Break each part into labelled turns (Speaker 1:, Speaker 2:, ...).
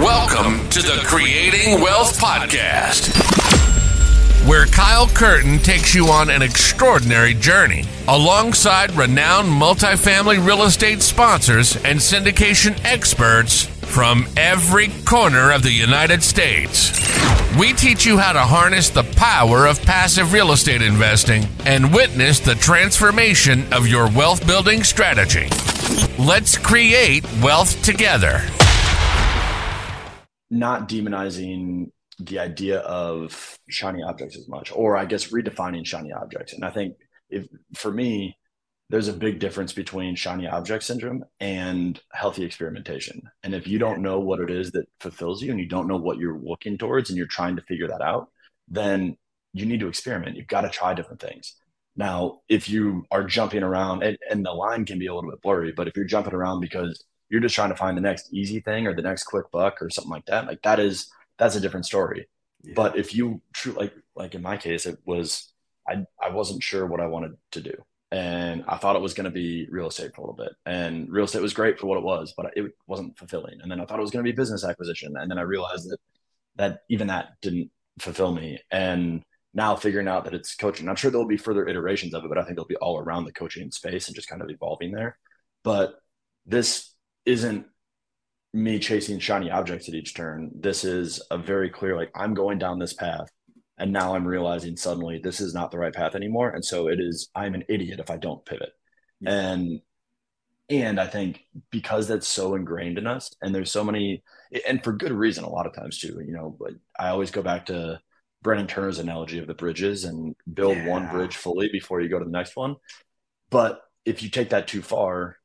Speaker 1: Welcome to the Creating Wealth Podcast, where Kyle Curtin takes you on an extraordinary journey alongside renowned multifamily real estate sponsors and syndication experts from every corner of the United States. We teach you how to harness the power of passive real estate investing and witness the transformation of your wealth building strategy. Let's create wealth together.
Speaker 2: Not demonizing the idea of shiny objects as much, or I guess redefining shiny objects. And I think if for me, there's a big difference between shiny object syndrome and healthy experimentation. And if you don't know what it is that fulfills you and you don't know what you're looking towards and you're trying to figure that out, then you need to experiment. You've got to try different things. Now, if you are jumping around and, and the line can be a little bit blurry, but if you're jumping around because you're just trying to find the next easy thing or the next quick buck or something like that, like that is that's a different story. Yeah. But if you true like like in my case, it was I I wasn't sure what I wanted to do and I thought it was going to be real estate for a little bit. And real estate was great for what it was, but it wasn't fulfilling. And then I thought it was going to be business acquisition, and then I realized that that even that didn't fulfill me. And now figuring out that it's coaching, I'm sure there'll be further iterations of it, but I think it'll be all around the coaching space and just kind of evolving there. But this isn't me chasing shiny objects at each turn. This is a very clear, like I'm going down this path and now i'm realizing suddenly this is not the right path anymore and so it is i'm an idiot if i don't pivot yeah. and and i think because that's so ingrained in us and there's so many and for good reason a lot of times too you know but i always go back to Brandon Turner's analogy of the bridges and build yeah. one bridge fully before you go to the next one. But if you take that too far,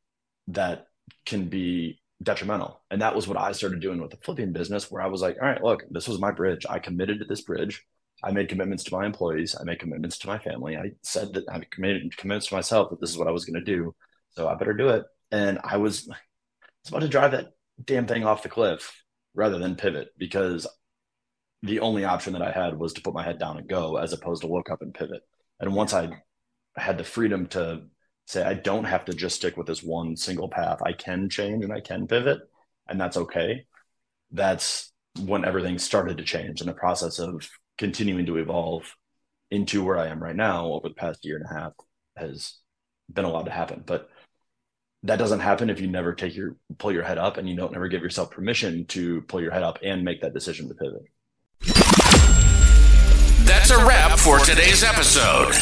Speaker 2: that can be detrimental. And that was what I started doing with the flipping business, where I was like, all right, look, this was my bridge. I committed to this bridge. I made commitments to my employees. I made commitments to my family. I said that I made commitments to myself that this is what I was going to do. So I better do it. And I was, I was about to drive that damn thing off the cliff rather than pivot because the only option that I had was to put my head down and go as opposed to look up and pivot. And once I had the freedom to say, I don't have to just stick with this one single path, I can change and I can pivot, and that's okay. That's when everything started to change in the process of continuing to evolve into where I am right now over the past year and a half has been allowed to happen. But that doesn't happen if you never take your pull your head up and you don't never give yourself permission to pull your head up and make that decision to pivot.
Speaker 1: That's a wrap for today's episode.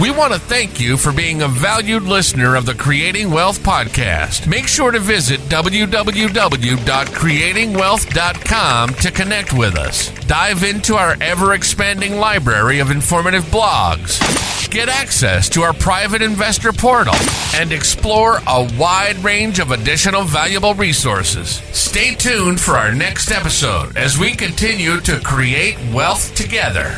Speaker 1: We want to thank you for being a valued listener of the Creating Wealth podcast. Make sure to visit www.creatingwealth.com to connect with us. Dive into our ever expanding library of informative blogs. Get access to our private investor portal and explore a wide range of additional valuable resources. Stay tuned for our next episode as we continue to create wealth together.